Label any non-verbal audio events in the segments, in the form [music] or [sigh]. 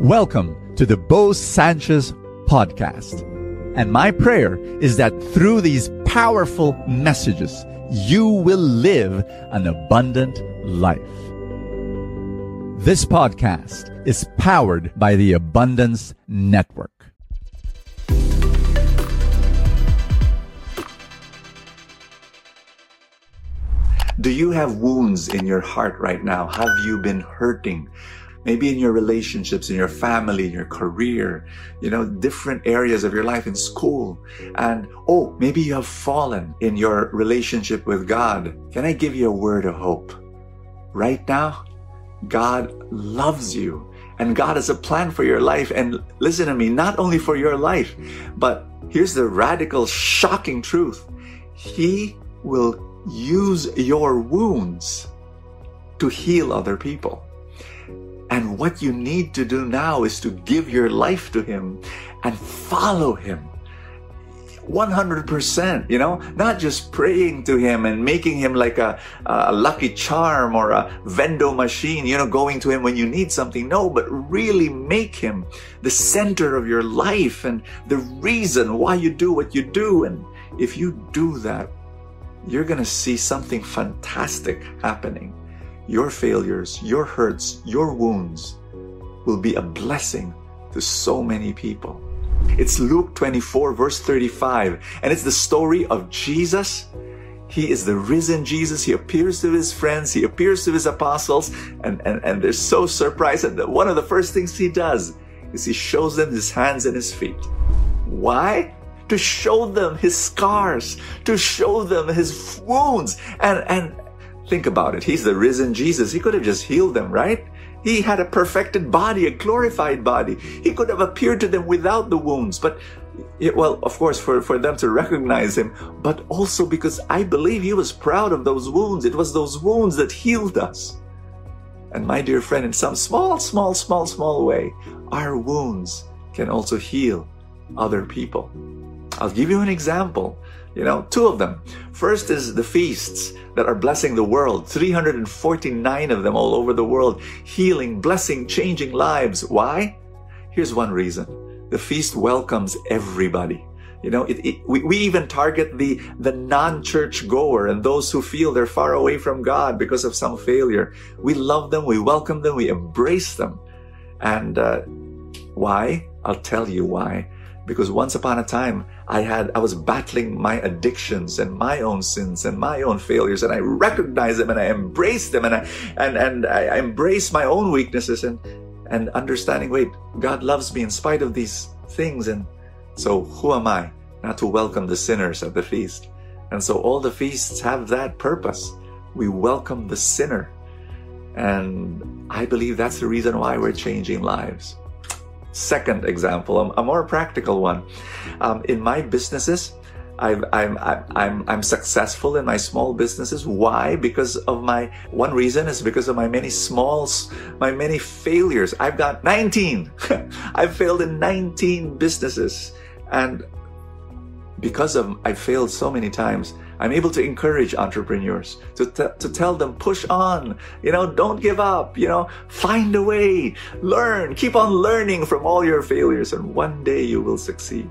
Welcome to the Bo Sanchez podcast. And my prayer is that through these powerful messages, you will live an abundant life. This podcast is powered by the Abundance Network. Do you have wounds in your heart right now? Have you been hurting? Maybe in your relationships, in your family, in your career, you know, different areas of your life in school. And oh, maybe you have fallen in your relationship with God. Can I give you a word of hope? Right now, God loves you and God has a plan for your life. And listen to me, not only for your life, but here's the radical, shocking truth. He will use your wounds to heal other people. And what you need to do now is to give your life to Him and follow Him. 100%, you know, not just praying to Him and making Him like a, a lucky charm or a vendo machine, you know, going to Him when you need something. No, but really make Him the center of your life and the reason why you do what you do. And if you do that, you're going to see something fantastic happening your failures, your hurts, your wounds will be a blessing to so many people. It's Luke 24, verse 35, and it's the story of Jesus. He is the risen Jesus. He appears to his friends, he appears to his apostles, and, and, and they're so surprised. And one of the first things he does is he shows them his hands and his feet. Why? To show them his scars, to show them his wounds, and, and, Think about it. He's the risen Jesus. He could have just healed them, right? He had a perfected body, a glorified body. He could have appeared to them without the wounds, but well, of course, for, for them to recognize him, but also because I believe he was proud of those wounds. It was those wounds that healed us. And my dear friend, in some small, small, small, small way, our wounds can also heal other people. I'll give you an example. You know, two of them. First is the feasts that are blessing the world. 349 of them all over the world, healing, blessing, changing lives. Why? Here's one reason. The feast welcomes everybody. You know, it, it, we, we even target the, the non-church goer and those who feel they're far away from God because of some failure. We love them, we welcome them, we embrace them. And uh, why? I'll tell you why because once upon a time I had I was battling my addictions and my own sins and my own failures and I recognized them and I embraced them and I and and I embraced my own weaknesses and and understanding wait God loves me in spite of these things and so who am I not to welcome the sinners at the feast? And so all the feasts have that purpose. We welcome the sinner. And I believe that's the reason why we're changing lives Second example, a, more practical one. Um, in my businesses, i I'm, I'm, I'm successful in my small businesses. Why? Because of my, one reason is because of my many smalls, my many failures. I've got 19. [laughs] I've failed in 19 businesses. And because of, I failed so many times, I'm able to encourage entrepreneurs to, t- to tell them, push on, you know, don't give up, you know, find a way, learn, keep on learning from all your failures, and one day you will succeed.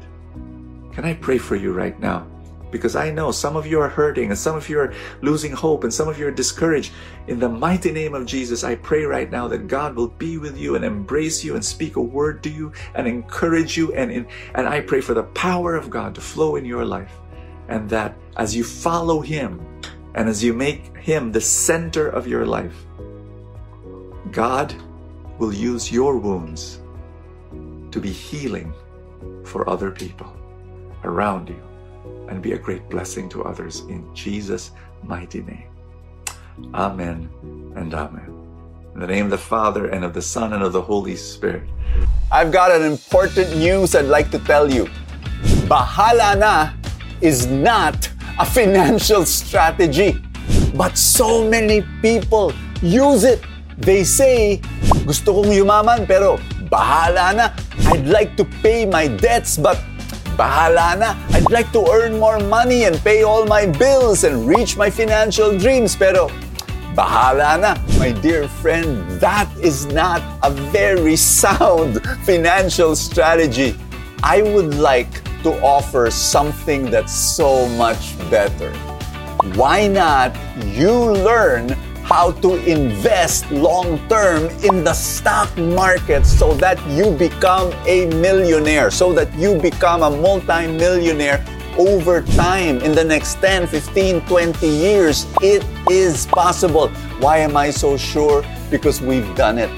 Can I pray for you right now? Because I know some of you are hurting and some of you are losing hope and some of you are discouraged. In the mighty name of Jesus, I pray right now that God will be with you and embrace you and speak a word to you and encourage you. And, in, and I pray for the power of God to flow in your life and that as you follow Him and as you make Him the center of your life, God will use your wounds to be healing for other people around you and be a great blessing to others in Jesus' mighty name. Amen and amen. In the name of the Father and of the Son and of the Holy Spirit. I've got an important news I'd like to tell you. Bahala na is not a financial strategy. But so many people use it. They say, gusto kong yumaman pero bahala na. I'd like to pay my debts but bahala na. I'd like to earn more money and pay all my bills and reach my financial dreams pero bahala na. My dear friend, that is not a very sound [laughs] financial strategy. I would like to offer something that's so much better. Why not you learn how to invest long term in the stock market so that you become a millionaire, so that you become a multi-millionaire over time in the next 10, 15, 20 years. It is possible. Why am I so sure? Because we've done it.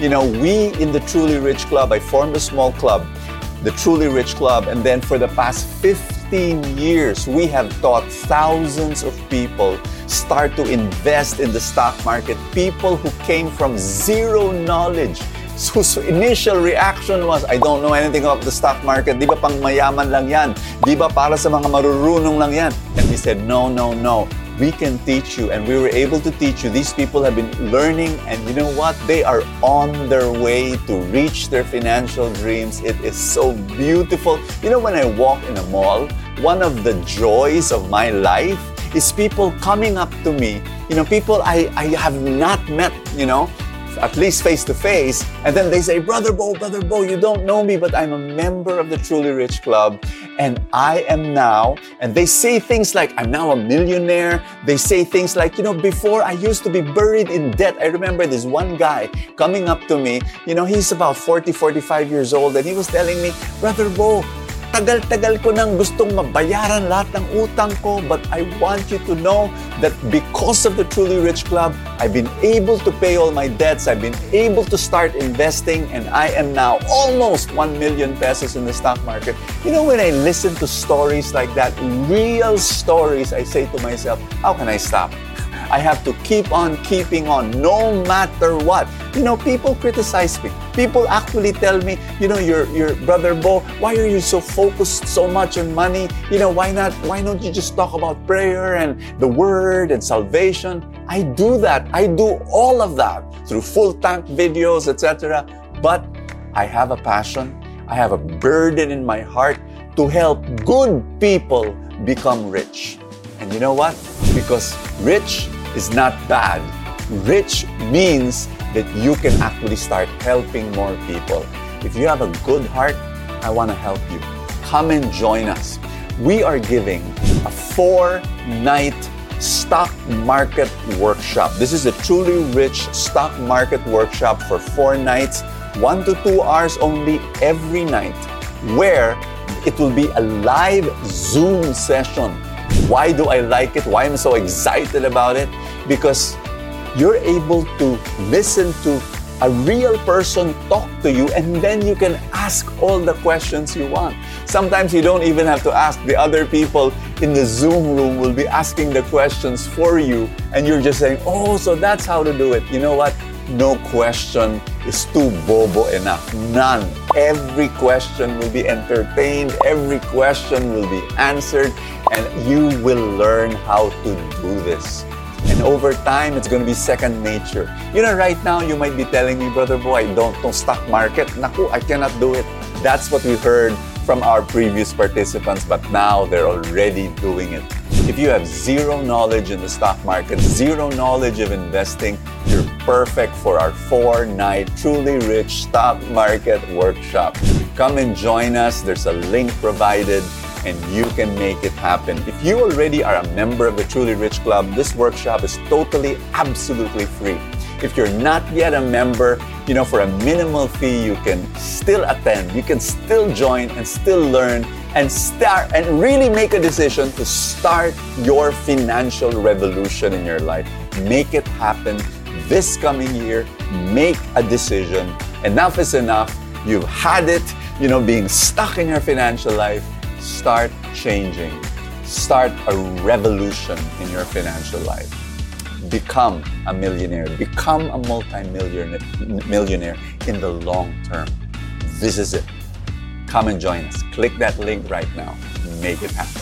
You know, we in the Truly Rich Club, I formed a small club, the Truly Rich Club, and then for the past 15 years, we have taught thousands of people start to invest in the stock market. People who came from zero knowledge whose initial reaction was, I don't know anything about the stock market. Di ba pang mayaman lang yan? Di ba para sa mga marurunong lang yan? And we said, no, no, no. We can teach you. And we were able to teach you. These people have been learning. And you know what? They are on their way to reach their financial dreams. It is so beautiful. You know, when I walk in a mall, one of the joys of my life is people coming up to me. You know, people I, I have not met, you know, at least face to face. And then they say, Brother Bo, Brother Bo, you don't know me, but I'm a member of the Truly Rich Club. And I am now, and they say things like, I'm now a millionaire. They say things like, you know, before I used to be buried in debt. I remember this one guy coming up to me, you know, he's about 40, 45 years old, and he was telling me, Brother Bo, tagal-tagal ko nang gustong mabayaran lahat ng utang ko, but I want you to know that because of the Truly Rich Club, I've been able to pay all my debts, I've been able to start investing, and I am now almost 1 million pesos in the stock market. You know, when I listen to stories like that, real stories, I say to myself, how can I stop? I have to keep on keeping on no matter what. You know, people criticize me. People actually tell me, you know, your your brother Bo, why are you so focused so much on money? You know, why not why don't you just talk about prayer and the word and salvation? I do that. I do all of that through FULLTANK videos, etc. But I have a passion. I have a burden in my heart to help good people become rich. And you know what? Because rich is not bad. Rich means that you can actually start helping more people. If you have a good heart, I want to help you. Come and join us. We are giving a four night stock market workshop. This is a truly rich stock market workshop for four nights, one to two hours only every night, where it will be a live Zoom session why do I like it? Why am I so excited about it? Because you're able to listen to a real person talk to you and then you can ask all the questions you want. Sometimes you don't even have to ask. The other people in the Zoom room will be asking the questions for you and you're just saying, oh, so that's how to do it. You know what? No question is too bobo enough. None. Every question will be entertained, every question will be answered, and you will learn how to do this. And over time, it's going to be second nature. You know, right now, you might be telling me, Brother Bo, don't, don't stock market. Naku, I cannot do it. That's what we heard from our previous participants, but now they're already doing it. If you have zero knowledge in the stock market, zero knowledge of investing, you're perfect for our four night truly rich stock market workshop. Come and join us. There's a link provided and you can make it happen. If you already are a member of the Truly Rich Club, this workshop is totally, absolutely free. If you're not yet a member, you know, for a minimal fee, you can still attend, you can still join and still learn and start and really make a decision to start your financial revolution in your life. Make it happen this coming year. Make a decision. Enough is enough. You've had it, you know, being stuck in your financial life. Start changing. Start a revolution in your financial life become a millionaire, become a multi-millionaire millionaire in the long term. This is it. Come and join us. Click that link right now. Make it happen.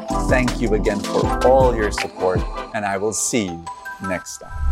Thank you again for all your support, and I will see you next time.